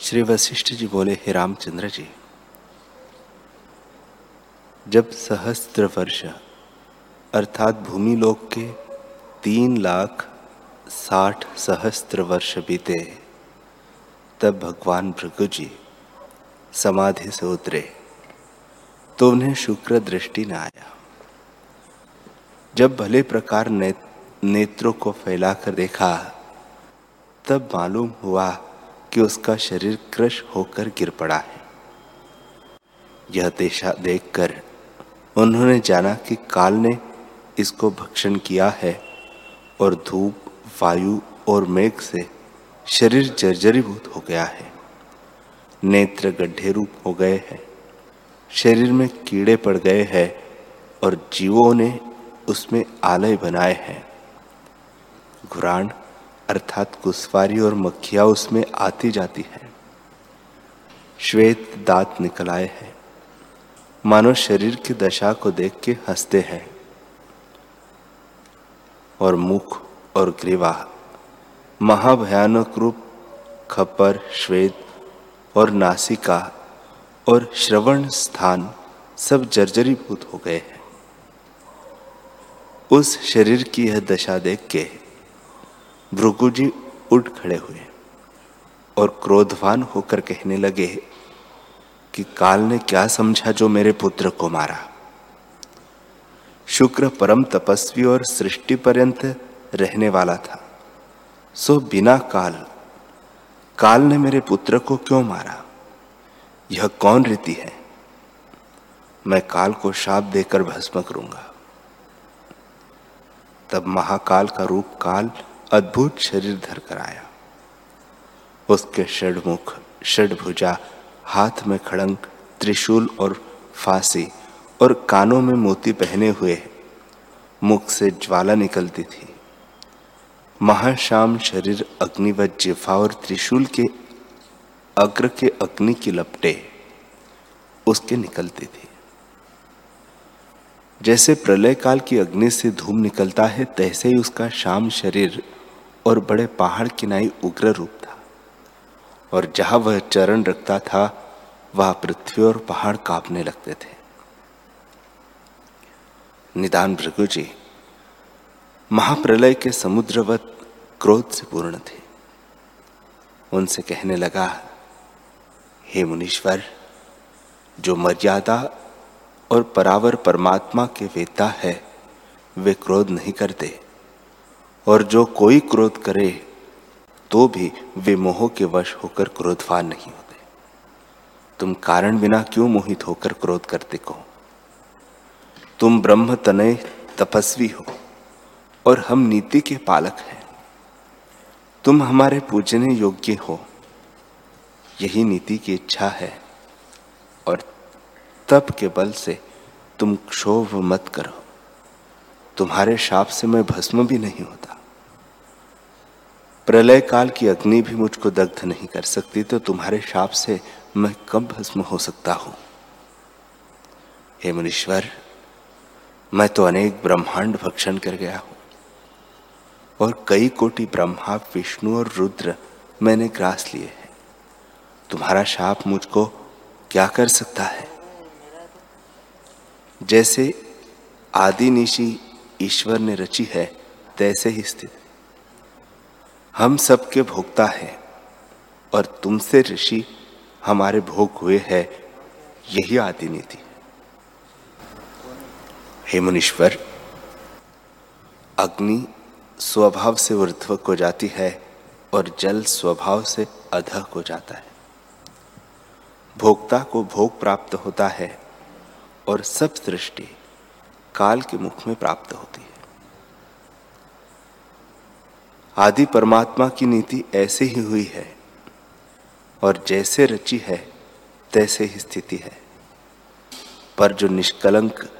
श्री वशिष्ठ जी बोले हे रामचंद्र जी जब सहस्त्र वर्ष अर्थात भूमि लोक के तीन लाख साठ सहस्त्र वर्ष बीते तब भगवान भृगु जी समाधि से उतरे तो उन्हें शुक्र दृष्टि न आया। जब भले प्रकार ने, नेत्रों को फैलाकर देखा तब मालूम हुआ कि उसका शरीर क्रश होकर गिर पड़ा है। यह देशा देखकर उन्होंने जाना कि काल ने इसको भक्षण किया है और धूप, वायु और मेघ से शरीर जर्जरीभूत हो गया है। नेत्र गड्ढे रूप हो गए हैं। शरीर में कीड़े पड़ गए हैं और जीवों ने उसमें आलय बनाए हैं। घुराण अर्थात कुसवारी और मक्खिया उसमें आती जाती है। श्वेत दांत निकल आए हैं। मानो शरीर की दशा को देख के हँसते हैं। और मुख और ग्रीवा, महाभयानक रूप खपर श्वेत और नासिका और श्रवण स्थान सब जर्जरीभूत हो गए हैं। उस शरीर की यह दशा देख के भृगु जी उठ खड़े हुए और क्रोधवान होकर कहने लगे, कि काल ने क्या समझा जो मेरे पुत्र को मारा? शुक्र परम तपस्वी और सृष्टि पर्यंत रहने वाला था। सो बिना काल काल ने मेरे पुत्र को क्यों मारा? यह कौन रीति है? मैं काल को शाप देकर भस्म करूँगा। तब महाकाल का रूप काल अद्भुत शरीर धर कर आया। उसके षडमुख, षडभुजा, हाथ में खड़ंग, त्रिशूल और फांसी और कानों में मोती पहने हुए मुख से ज्वाला निकलती थी। महाशाम शरीर अग्नि व जिफा और त्रिशूल के अग्र के अग्नि की लपटे उसके निकलती थी। जैसे प्रलय काल की अग्नि से धूम निकलता है, तैसे ही उसका शाम शरीर और बड़े पहाड़ किनाई उग्र रूप था। और जहाँ वह चरण रखता था, वह पृथ्वी और पहाड़ कांपने लगते थे। निदान भृगु जी, महाप्रलय के समुद्रवत क्रोध से पूर्ण थे। उनसे कहने लगा, हे मुनीश्वर, जो मर्यादा और परावर परमात्मा के वेता है, वे क्रोध नहीं करते। और जो कोई क्रोध करे तो भी वे मोह के वश होकर क्रोधवान नहीं होते। तुम कारण बिना क्यों मोहित होकर क्रोध करते को तुम ब्रह्म तनय तपस्वी हो, और हम नीति के पालक हैं। तुम हमारे पूजने योग्य हो। यही नीति की इच्छा है, और तप के बल से तुम क्षोभ मत करो। तुम्हारे शाप से मैं भस्म भी नहीं होता। प्रलय काल की अग्नि भी मुझको दग्ध नहीं कर सकती तो तुम्हारे शाप से मैं कब भस्म हो सकता हूँ? हे मुनीश्वर, मैं तो अनेक ब्रह्मांड भक्षण कर गया हूँ, और कई कोटि ब्रह्मा, विष्णु और रुद्र मैंने ग्रास लिए हैं। तुम्हारा शाप मुझको क्या कर सकता है? जैसे आदि निशी ईश्वर ने रची है, तैसे ही स्थित। हम सबके भोक्ता है और तुमसे ऋषि हमारे भोग हुए हैं, यही आदि नीति हे मुनीश्वर, अग्नि स्वभाव से ऊर्ध्व को जाती है और जल स्वभाव से अधः को जाता है। भोक्ता को भोग प्राप्त होता है और सब सृष्टि काल के मुख में प्राप्त होती है। आदि परमात्मा की नीति ऐसे ही हुई है। और जैसे रची है, तैसे ही स्थिति है। पर जो निष्कलंक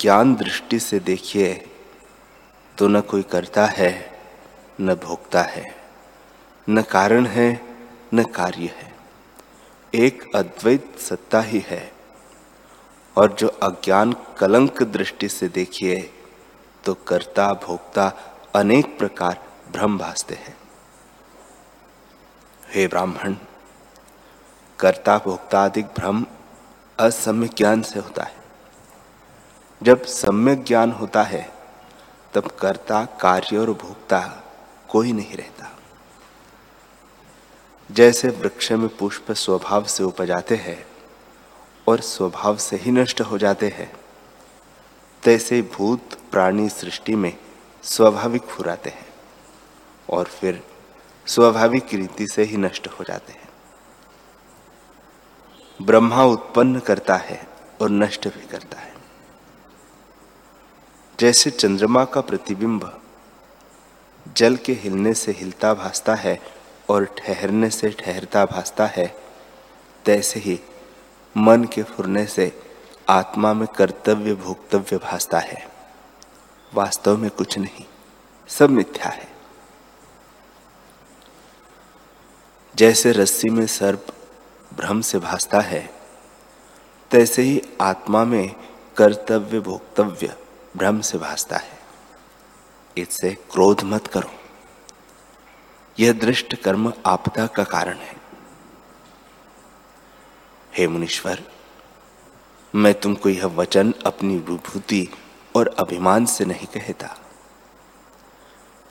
ज्ञान दृष्टि से देखिए तो न कोई करता है, न भोगता है। न कारण है, न कार्य है। एक अद्वैत सत्ता ही है। और जो अज्ञान कलंक दृष्टि से देखिए तो कर्ता भोक्ता अनेक प्रकार भ्रम भासते हैं। हे ब्राह्मण कर्ता भोक्ता आदि भ्रम असम्य ज्ञान से होता है। जब सम्यक ज्ञान होता है, तब कर्ता, कार्य और भोक्ता कोई नहीं रहता। जैसे वृक्ष में पुष्प स्वभाव से उपजाते हैं और स्वभाव से ही नष्ट हो जाते हैं, तैसे भूत प्राणी सृष्टि में स्वाभाविक फुराते हैं। और फिर स्वाभाविक रीति से ही नष्ट हो जाते हैं। ब्रह्मा उत्पन्न करता है और नष्ट भी करता है। जैसे चंद्रमा का प्रतिबिंब जल के हिलने से हिलता भासता है और ठहरने से ठहरता भासता है, तैसे ही मन के फुरने से आत्मा में कर्तव्य भोक्तव्य भासता है। वास्तव में कुछ नहीं, सब मिथ्या है। जैसे रस्सी में सर्प भ्रम से भासता है, तैसे ही आत्मा में कर्तव्य भोक्तव्य भ्रम से भासता है। इससे क्रोध मत करो। यह दृष्ट कर्म आपदा का कारण है। हे मुनीश्वर, मैं तुमको यह वचन अपनी विभूति और अभिमान से नहीं कहता।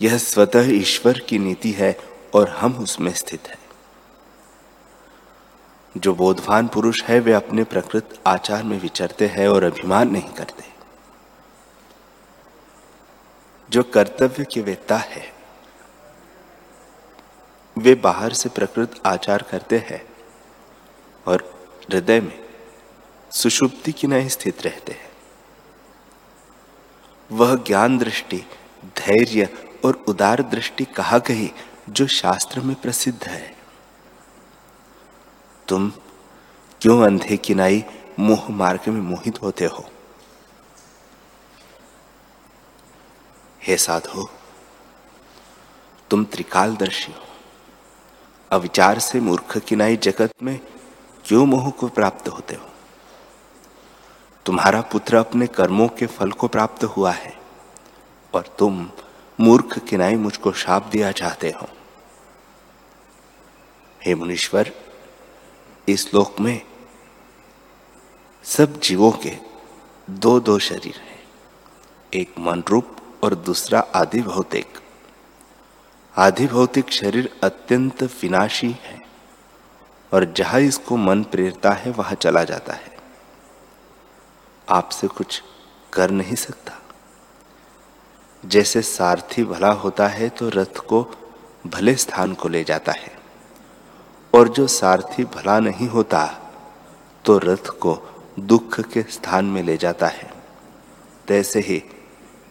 यह स्वतः ईश्वर की नीति है और हम उसमें स्थित है। जो बोधवान पुरुष है, वे अपने प्रकृत आचार में विचरते हैं और अभिमान नहीं करते। जो कर्तव्य की वेता है, वे बाहर से प्रकृत आचार करते हैं और हृदय में सुषुप्ति की नहीं स्थित रहते हैं। वह ज्ञान दृष्टि, धैर्य और उदार दृष्टि कहा गई जो शास्त्र में प्रसिद्ध है? तुम क्यों अंधे किनाई मोह मार्ग में मोहित होते हो? हे साधो, तुम त्रिकालदर्शी हो। अविचार से मूर्ख किनाई जगत में क्यों मोह को प्राप्त होते हो? तुम्हारा पुत्र अपने कर्मों के फल को प्राप्त हुआ है और तुम मूर्ख किनाई मुझको शाप दिया चाहते हो। हे मुनीश्वर इस लोक में सब जीवों के दो दो शरीर हैं। एक मन रूप और दूसरा आदि भौतिक आधि भौतिक शरीर अत्यंत विनाशी है और जहाँ इसको मन प्रेरता है, वहाँ चला जाता है। आपसे कुछ कर नहीं सकता। जैसे सारथी भला होता है तो रथ को भले स्थान को ले जाता है। और जो सारथी भला नहीं होता तो रथ को दुख के स्थान में ले जाता है। तैसे ही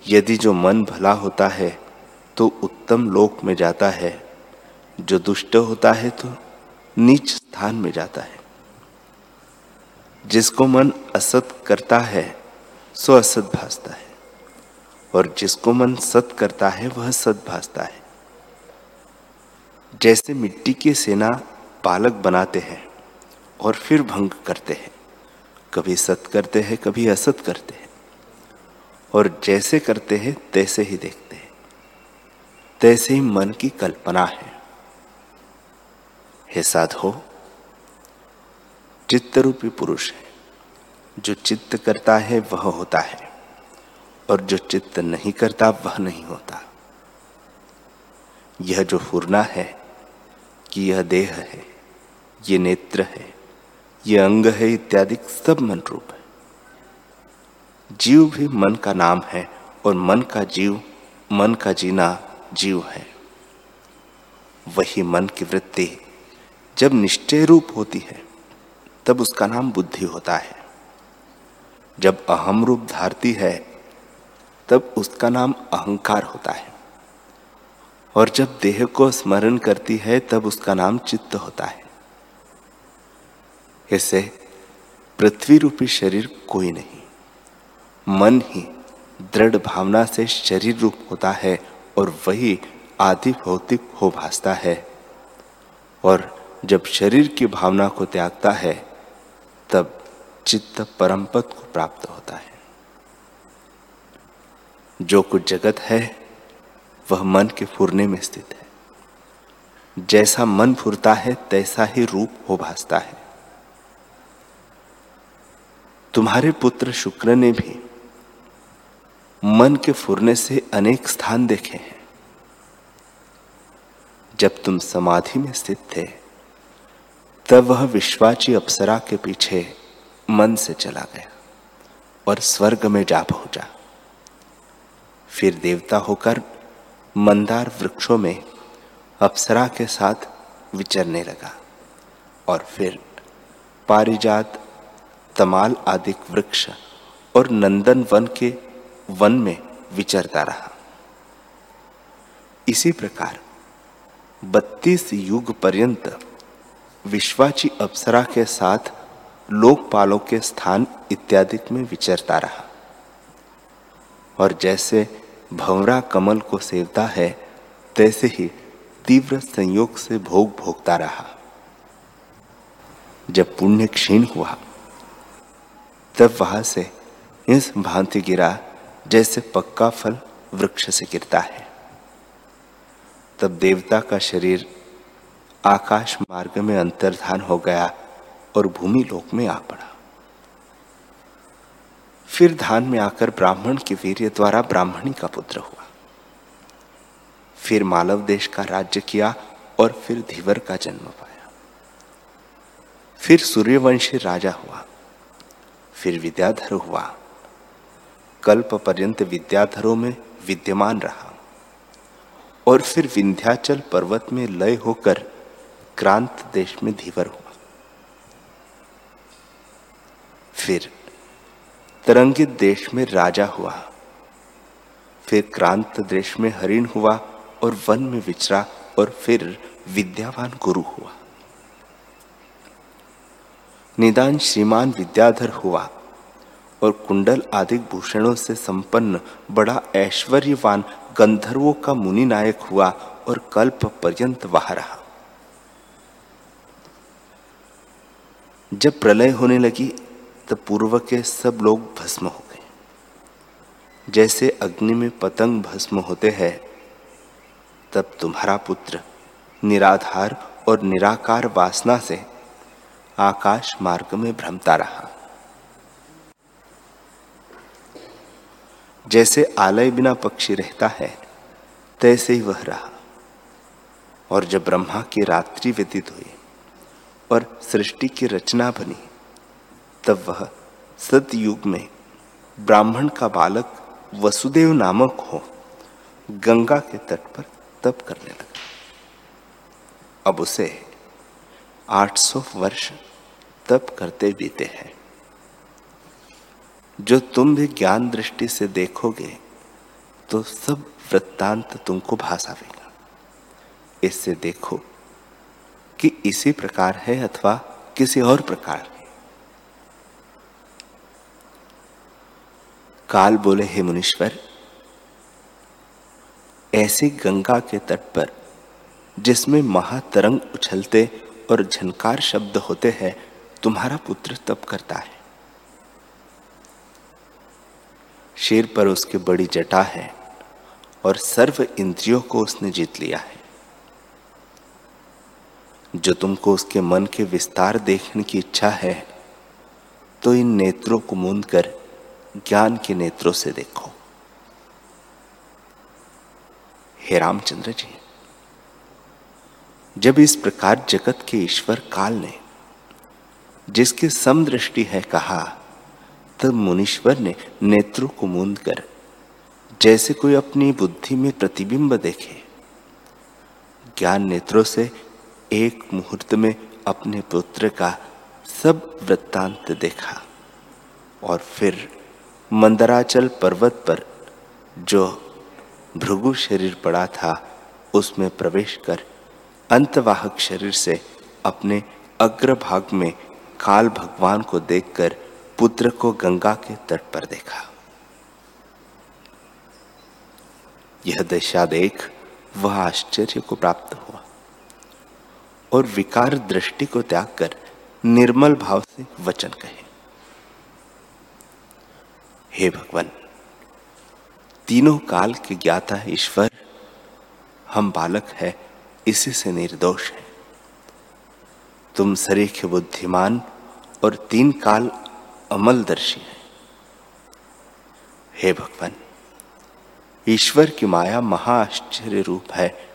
यदि जो मन भला होता है तो उत्तम लोक में जाता है। जो दुष्ट होता है तो नीच स्थान में जाता है। जिसको मन असत करता है, सो असत भासता है। और जिसको मन सत करता है, वह सत भासता है। जैसे मिट्टी की सेना पालक बनाते हैं और फिर भंग करते हैं। कभी सत करते हैं, कभी असत करते हैं। और जैसे करते हैं, तैसे ही देखते हैं। तैसे ही मन की कल्पना है। हे साधो चित्त रूपी पुरुष है। जो चित्त करता है, वह होता है। और जो चित्त नहीं करता, वह नहीं होता। यह जो फुरना है, कि यह देह है। ये नेत्र है, ये अंग है, इत्यादि सब मन रूप है। जीव भी मन का नाम है और मन का जीव, मन का जीना जीव है। वही मन की वृत्ति जब निश्चय रूप होती है, तब उसका नाम बुद्धि होता है। जब अहम रूप धारती है, तब उसका नाम अहंकार होता है। और जब देह को स्मरण करती है, तब उसका नाम चित्त होता है। ऐसे पृथ्वी रूपी शरीर कोई नहीं। मन ही दृढ़ भावना से शरीर रूप होता है और वही आदि भौतिक हो भासता है। और जब शरीर की भावना को त्यागता है, तब चित्त परम पद को प्राप्त होता है। जो कुछ जगत है, वह मन के फुरने में स्थित है। जैसा मन फुरता है, तैसा ही रूप हो भासता है। तुम्हारे पुत्र शुक्र ने भी मन के फुरने से अनेक स्थान देखे हैं। जब तुम समाधि में स्थित थे, तब वह विश्वाची अप्सरा के पीछे मन से चला गया और स्वर्ग में जा पहुँचा। फिर देवता होकर मंदार वृक्षों में अप्सरा के साथ विचरने लगा और फिर पारिजात तमाल आदि वृक्ष और नंदन वन के वन में विचरता रहा। इसी प्रकार बत्तीस युग पर्यंत विश्वाची अप्सरा के साथ लोकपालों के स्थान इत्यादि में विचरता रहा। और जैसे भंवरा कमल को सेवता है, तैसे ही तीव्र संयोग से भोग भोगता रहा। जब पुण्य क्षीण हुआ तब वहाँ से इस भांति गिरा जैसे पक्का फल वृक्ष से गिरता है। तब देवता का शरीर आकाश मार्ग में अंतर्धान हो गया और भूमि लोक में आ पड़ा। फिर धान में आकर ब्राह्मण के वीर्य द्वारा ब्राह्मणी का पुत्र हुआ। फिर मालव देश का राज्य किया और फिर धीवर का जन्म पाया। फिर सूर्यवंशी राजा हुआ। फिर विद्याधर हुआ। कल्प पर्यंत विद्याधरों में विद्यमान रहा और फिर विंध्याचल पर्वत में लय होकर क्रांत देश में धीवर हुआ। फिर तरंगित देश में राजा हुआ। फिर क्रांत देश में हरिण हुआ और वन में विचरा और फिर विद्यावान गुरु हुआ। निदान श्रीमान विद्याधर हुआ और कुंडल आदि भूषणों से संपन्न बड़ा ऐश्वर्यवान गंधर्वों का मुनि नायक हुआ और कल्प पर्यंत वहाँ रहा। जब प्रलय होने लगी, तब पूर्व के सब लोग भस्म हो गए। जैसे अग्नि में पतंग भस्म होते हैं, तब तुम्हारा पुत्र निराधार और निराकार वासना से आकाश मार्ग में भ्रमता रहा। जैसे आलय बिना पक्षी रहता है, तैसे ही वह रहा। और जब ब्रह्मा की रात्रि व्यतीत हुई और सृष्टि की रचना बनी, तब वह सतयुग में ब्राह्मण का बालक वसुदेव नामक हो गंगा के तट पर तप करने लगा। अब उसे 800 वर्ष तप करते बीते हैं। जो तुम भी ज्ञान दृष्टि से देखोगे तो सब वृत्तांत तुमको भाषावेगा इससे देखो कि इसी प्रकार है अथवा किसी और प्रकार काल बोले, हे मुनीश्वर, ऐसी गंगा के तट पर, जिसमें महातरंग उछलते और झनकार शब्द होते हैं, तुम्हारा पुत्र तप करता है। शेर पर उसकी बड़ी जटा है और सर्व इंद्रियों को उसने जीत लिया है। जो तुमको उसके मन के विस्तार देखने की इच्छा है तो इन नेत्रों को मूंद कर ज्ञान के नेत्रों से देखो। हे रामचंद्र जी जब इस प्रकार जगत के ईश्वर काल ने, जिसकी समदृष्टि है कहा, तब मुनीश्वर ने नेत्रों को मूंद कर, जैसे कोई अपनी बुद्धि में प्रतिबिंब देखे। ज्ञान नेत्रों से एक मुहूर्त में अपने पुत्र का सब वृत्तांत देखा, और फिर मंदराचल पर्वत पर जो भृगु शरीर पड़ा था, उसमें प्रवेश कर अंतवाहक शरीर से अपने अग्रभाग में काल भगवान को देखकर पुत्र को गंगा के तट पर देखा। यह दशा देख वह आश्चर्य को प्राप्त हुआ और विकार दृष्टि को त्याग कर निर्मल भाव से वचन कहे। हे भगवान, तीनों काल के ज्ञाता ईश्वर, हम बालक है इसी से निर्दोष है। तुम सरीख बुद्धिमान और तीन काल अमलदर्शी है। हे भगवान, ईश्वर की माया महाआश्चर्य रूप है,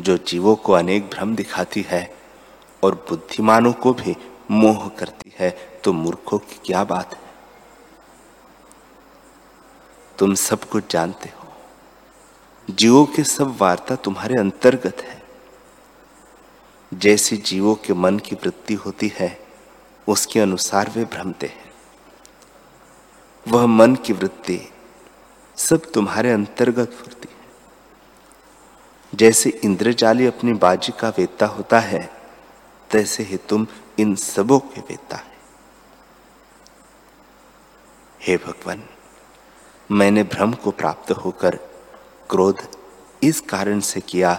जो जीवों को अनेक भ्रम दिखाती है और बुद्धिमानों को भी मोह करती है। तो मूर्खों की क्या बात है? तुम सब कुछ जानते हो। जीवों के सब वार्ता तुम्हारे अंतर्गत है। जैसी जीवों के मन की वृत्ति होती है, उसके अनुसार वे भ्रमते हैं। वह मन की वृत्ति सब तुम्हारे अंतर्गत होती है। जैसे इंद्रजाली अपनी बाजी का वेता होता है, तैसे ही तुम इन सबों के वेता है। हे भगवान, मैंने भ्रम को प्राप्त होकर क्रोध इस कारण से किया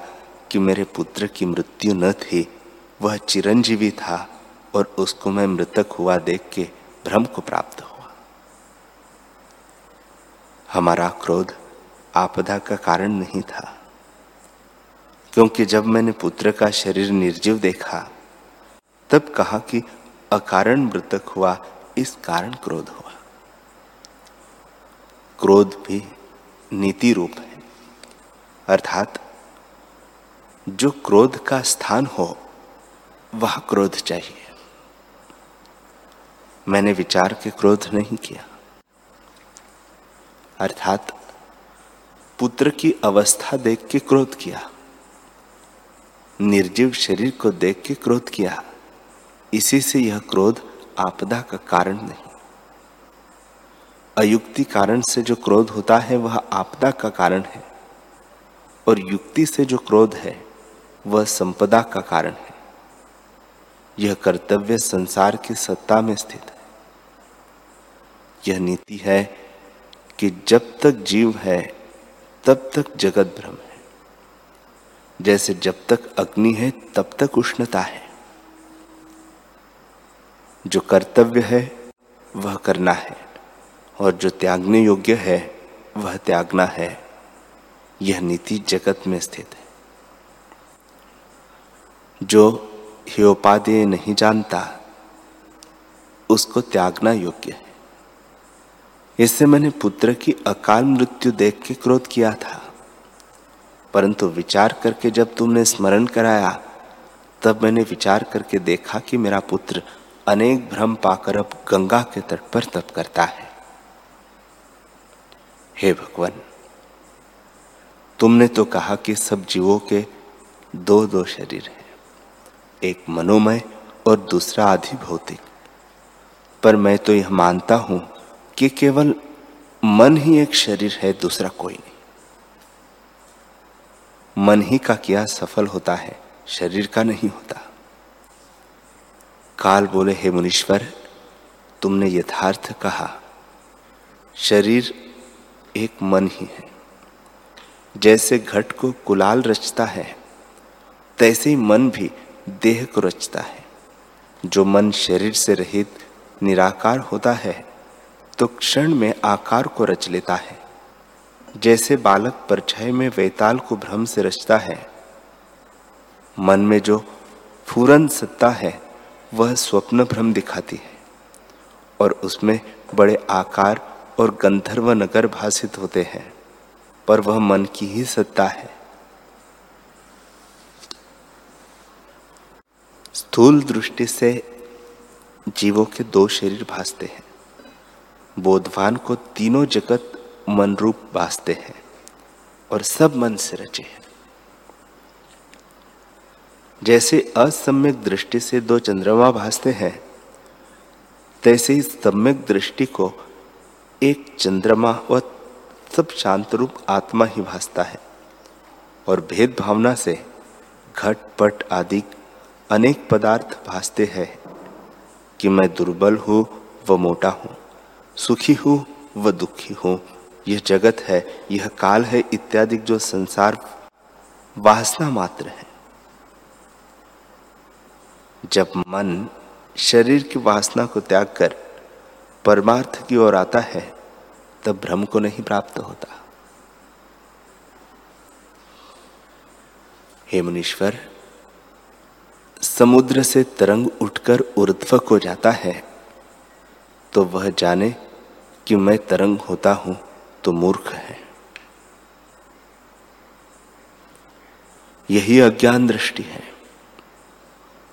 कि मेरे पुत्र की मृत्यु न थी, वह चिरंजीवी था और उसको मैं मृतक हुआ देख के भ्रम को प्राप्त हुआ। हमारा क्रोध आपदा का कारण नहीं था, क्योंकि जब मैंने पुत्र का शरीर निर्जीव देखा, तब कहा कि अकारण मृतक हुआ, इस कारण क्रोध हुआ। क्रोध भी नीति रूप है, अर्थात जो क्रोध का स्थान हो, वह क्रोध चाहिए। मैंने विचार के क्रोध नहीं किया। अर्थात, पुत्र की अवस्था देख के क्रोध किया, निर्जीव शरीर को देख के क्रोध किया, इसी से यह क्रोध आपदा का कारण नहीं। अयुक्ति कारण से जो क्रोध होता है, वह आपदा का कारण है, और युक्ति से जो क्रोध है वह संपदा का कारण है। यह कर्तव्य संसार की सत्ता में स्थित है। यह नीति है कि जब तक जीव है, तब तक जगत भ्रम है। जैसे जब तक अग्नि है, तब तक उष्णता है। जो कर्तव्य है, वह करना है, और जो त्यागने योग्य है, वह त्यागना है। यह नीति जगत में स्थित है। जो ह्योपादेय नहीं जानता, उसको त्यागना योग्य है। इससे मैंने पुत्र की अकाल मृत्यु देख के क्रोध किया था। परंतु विचार करके जब तुमने स्मरण कराया, तब मैंने विचार करके देखा कि मेरा पुत्र अनेक भ्रम पाकर अब गंगा के तट पर तप करता है। हे भगवान, तुमने तो कहा कि सब जीवों के दो दो शरीर हैं। एक मनोमय और दूसरा आधि भौतिक पर मैं तो यह मानता हूँ कि केवल मन ही एक शरीर है, दूसरा कोई नहीं। मन ही का किया सफल होता है, शरीर का नहीं होता। काल बोले, हे मुनीश्वर, तुमने यथार्थ कहा, शरीर एक मन ही है। जैसे घट को कुलाल रचता है, तैसे ही मन भी देह को रचता है। जो मन शरीर से रहित निराकार होता है तो क्षण में आकार को रच लेता है। जैसे बालक परछाई में वैताल को भ्रम से रचता है, मन में जो फूरन सत्ता है, वह स्वप्न भ्रम दिखाती है और उसमें बड़े आकार और गंधर्व नगर भाषित होते हैं, पर वह मन की ही सत्ता है। स्थूल दृष्टि से जीवों के दो शरीर भासते हैं। बोधवान को तीनों जगत मन रूप भासते हैं और सब मन से रचे हैं। जैसे असम्यक दृष्टि से दो चंद्रमा भासते हैं, तैसे ही सम्यक दृष्टि को एक चंद्रमा व सब शांत रूप आत्मा ही भासता है और भेद भावना से घट पट आदि अनेक पदार्थ भासते हैं कि मैं दुर्बल हूँ व मोटा हूँ, सुखी हूँ व दुखी हूँ। यह जगत है, यह काल है, इत्यादि जो संसार वासना मात्र है। जब मन शरीर की वासना को त्याग कर परमार्थ की ओर आता है, तब भ्रम को नहीं प्राप्त होता। हे मुनीश्वर समुद्र से तरंग उठकर ऊर्ध्व को जाता है। तो वह जाने कि मैं तरंग होता हूँ तो मूर्ख है। यही अज्ञान दृष्टि है।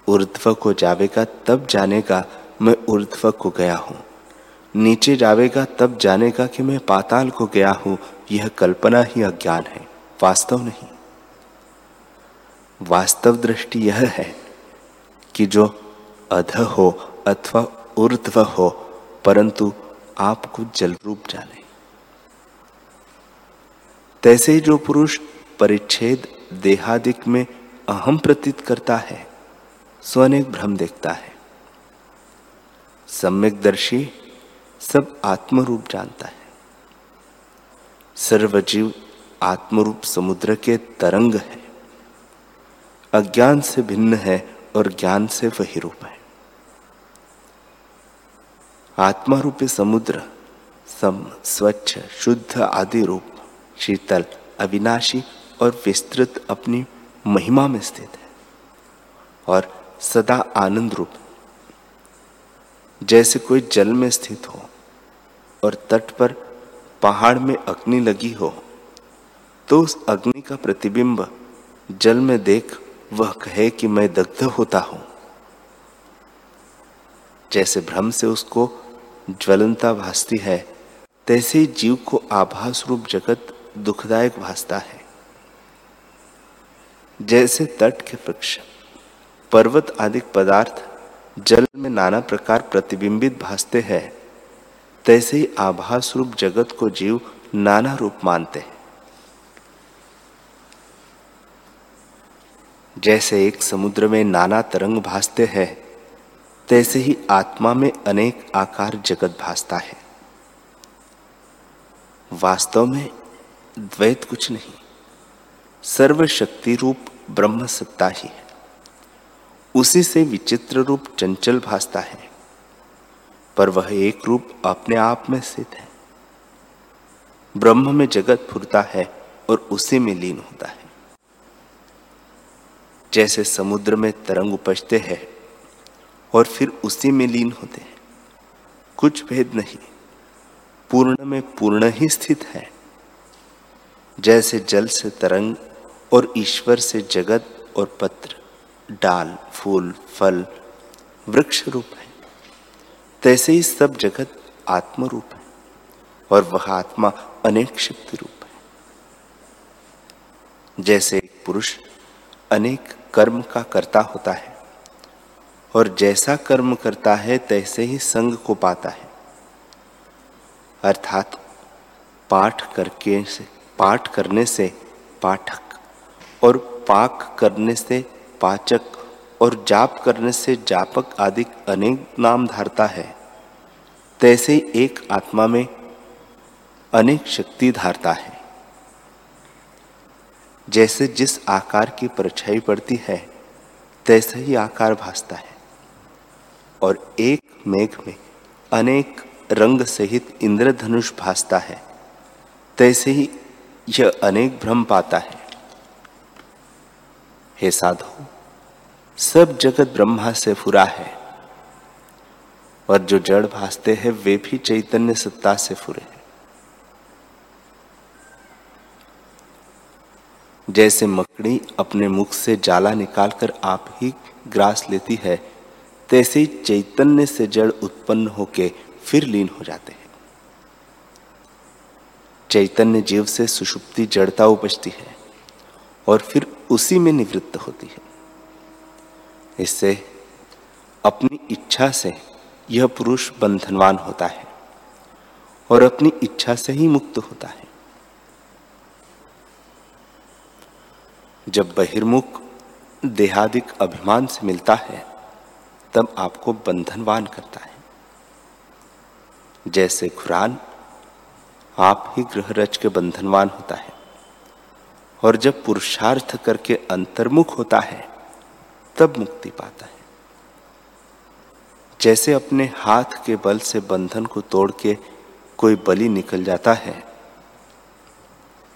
ऊर्ध्व को जावेगा तब जानेगा मैं ऊर्ध्व को गया हूँ। नीचे जावेगा तब जानेगा कि मैं पाताल को गया हूँ। यह कल्पना ही अज्ञान है। वास्तव नहीं। वास्तव दृष्टि यह है कि जो अध हो अथवा ऊर्ध्व हो, परंतु आपको जल रूप जाने। तैसे ही जो पुरुष परिच्छेद देहादिक में अहम प्रतीत करता है, सो अनेक भ्रम देखता है। सम्यक दर्शी सब आत्मरूप जानता है। सर्वजीव आत्मरूप समुद्र के तरंग है। अज्ञान से भिन्न है और ज्ञान से वही रूप है। आत्मा रूपी समुद्र, सम, स्वच्छ, शुद्ध आदि रूप, शीतल, अविनाशी और विस्तृत अपनी महिमा में स्थित है और सदा आनंद रूप जैसे कोई जल में स्थित हो और तट पर पहाड़ में अग्नि लगी हो तो उस अग्नि का प्रतिबिंब जल में देख वह कहे कि मैं दग्ध होता हूँ। जैसे भ्रम से उसको ज्वलनता भासती है, तैसे ही जीव को आभास रूप जगत दुखदायक भासता है। जैसे तट के वृक्ष, पर्वत आदि पदार्थ जल में नाना प्रकार प्रतिबिंबित भासते हैं, तैसे ही आभास रूप जगत को जीव नाना रूप मानते हैं। जैसे एक समुद्र में नाना तरंग भासते हैं, तैसे ही आत्मा में अनेक आकार जगत भासता है। वास्तव में द्वैत कुछ नहीं, सर्वशक्ति रूप ब्रह्म सत्ता ही है। उसी से विचित्र रूप चंचल भासता है, पर वह एक रूप अपने आप में स्थित है। ब्रह्म में जगत फुरता है और उसी में लीन होता है। जैसे समुद्र में तरंग उपजते हैं और फिर उसी में लीन होते हैं। कुछ भेद नहीं। पूर्ण में पूर्ण ही स्थित है। जैसे जल से तरंग और ईश्वर से जगत और पत्र, डाल, फूल, फल, वृक्ष रूप है। तैसे ही सब जगत आत्म रूप है और वह आत्मा अनेक शक्ति रूप है। जैसे एक पुरुष अनेक कर्म का कर्ता होता है। और जैसा कर्म करता है, तैसे ही संग को पाता है। अर्थात पाठ करके से, पाठ करने से पाठक और पाक करने से पाचक और जाप करने से जापक आदि अनेक नाम धारता है। तैसे एक आत्मा में अनेक शक्ति धारता है। जैसे जिस आकार की परछाई पड़ती है, तैसे ही आकार भासता है। और एक मेघ में अनेक रंग सहित इंद्रधनुष भासता है, तैसे ही यह अनेक भ्रम पाता है। हे साधु, सब जगत ब्रह्मा से फुरा है, और जो जड़ भासते हैं, वे भी चैतन्य सत्ता से फुरे। जैसे मकड़ी अपने मुख से जाला निकालकर आप ही ग्रास लेती है, तैसे ही चैतन्य से जड़ उत्पन्न होके फिर लीन हो जाते हैं। चैतन्य जीव से सुषुप्ति, जड़ता उपजती है और फिर उसी में निवृत्त होती है। इससे अपनी इच्छा से यह पुरुष बंधनवान होता है और अपनी इच्छा से ही मुक्त होता है। जब बहिर्मुख देहादिक अभिमान से मिलता है, तब आपको बंधनवान करता है। जैसे खुरान आप ही गृह रच के बंधनवान होता है, और जब पुरुषार्थ करके अंतर्मुख होता है, तब मुक्ति पाता है। जैसे अपने हाथ के बल से बंधन को तोड़ के कोई बलि निकल जाता है,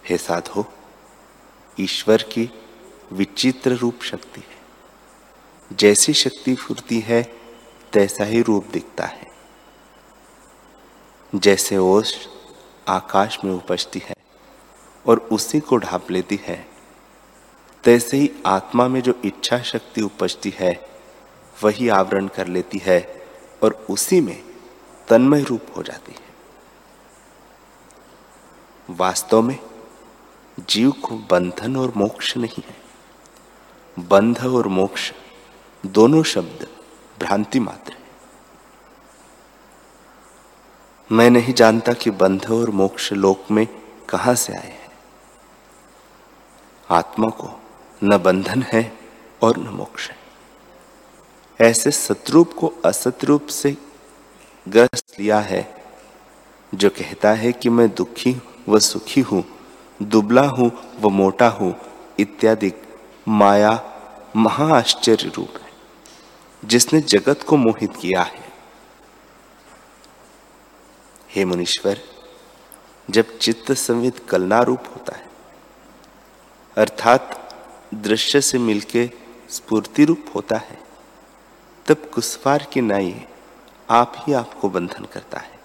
हे साधो ईश्वर की विचित्र रूप शक्ति है। जैसी शक्ति फुरती है, तैसा ही रूप दिखता है। जैसे ओस आकाश में उपजती है और उसी को ढाप लेती है, तैसे ही आत्मा में जो इच्छा शक्ति उपजती है, वही आवरण कर लेती है और उसी में तन्मय रूप हो जाती है। वास्तव में जीव को बंधन और मोक्ष नहीं है। बंध और मोक्ष दोनों शब्द भ्रांति मात्र है। मैं नहीं जानता कि बंध और मोक्ष लोक में कहाँ से आए हैं। आत्मा को न बंधन है और न मोक्ष है। ऐसे सतरूप को असतरूप से ग्रस्त लिया है, जो कहता है कि मैं दुखी व सुखी हूँ। दुबला हूँ, व मोटा हूँ, इत्यादि। माया महाआश्चर्य रूप है, जिसने जगत को मोहित किया है। हे मुनीश्वर, जब चित्त संवित कलना रूप होता है, अर्थात दृश्य से मिलके स्फूर्ति रूप होता है, तब कुसवार की नाई आप ही आपको बंधन करता है।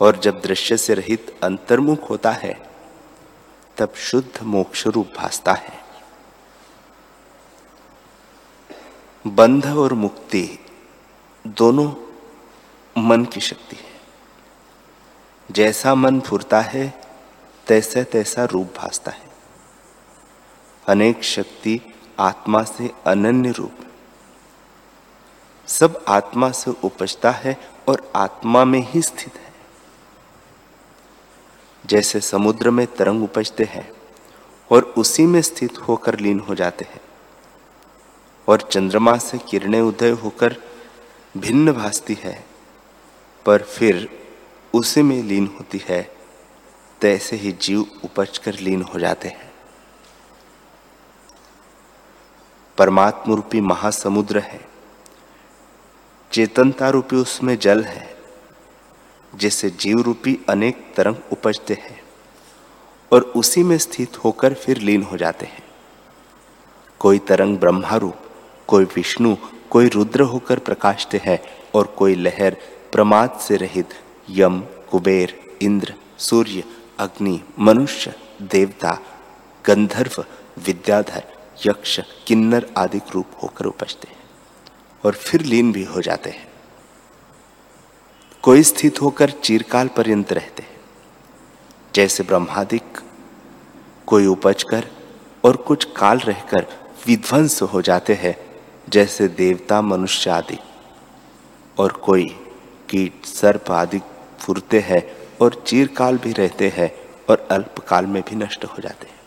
और जब दृश्य से रहित अंतर्मुख होता है तब शुद्ध मोक्ष रूप भासता है। बंध और मुक्ति दोनों मन की शक्ति है। जैसा मन फुरता है तैसे तैसा रूप भासता है। अनेक शक्ति आत्मा से अनन्य रूप सब आत्मा से उपजता है और आत्मा में ही स्थित है। जैसे समुद्र में तरंग उपजते हैं और उसी में स्थित होकर लीन हो जाते हैं। और चंद्रमा से किरणें उदय होकर भिन्न भासती है, पर फिर उसी में लीन होती है, तैसे ही जीव उपज कर लीन हो जाते हैं। परमात्म रूपी महासमुद्र है, चेतनता रूपी उसमें जल है जिससे जीव रूपी अनेक तरंग उपजते हैं और उसी में स्थित होकर फिर लीन हो जाते हैं। कोई तरंग ब्रह्मा रूप कोई विष्णु, कोई रुद्र होकर प्रकाशते हैं और कोई लहर प्रमाद से रहित यम, कुबेर, इंद्र, सूर्य, अग्नि, मनुष्य, देवता, गंधर्व, विद्याधर, यक्ष, किन्नर आदि रूप होकर उपजते हैं और फिर लीन भी हो जाते हैं। कोई स्थित होकर चिरकाल पर्यंत रहते हैं। जैसे ब्रह्मादिक, कोई उपज कर और कुछ काल रहकर विध्वंस हो जाते हैं, जैसे देवता मनुष्य आदि और कोई कीट, सर्प आदि फुरते हैं और चीरकाल भी रहते हैं और अल्पकाल में भी नष्ट हो जाते हैं।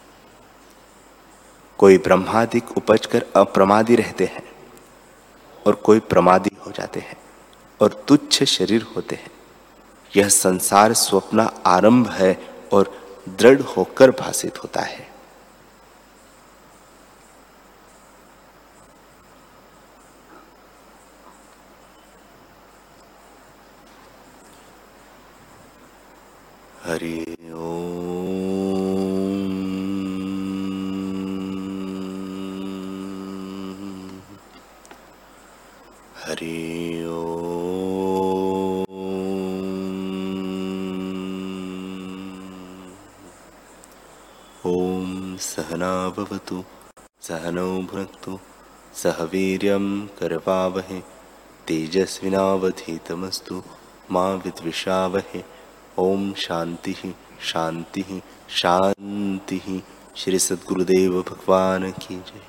कोई ब्रह्मादिक उपज कर अप्रमादी रहते हैं और कोई प्रमादी हो जाते हैं। और तुच्छ शरीर होते हैं। यह संसार स्वप्न आरंभ है और दृढ़ होकर भाषित होता है। हरि सह वीर्यं करवावहे। तेजस्विनावधीतमस्तु माँ विद्विषावहे। ओम शांति शांति शांति श्री सद्गुरुदेव भगवान की जय।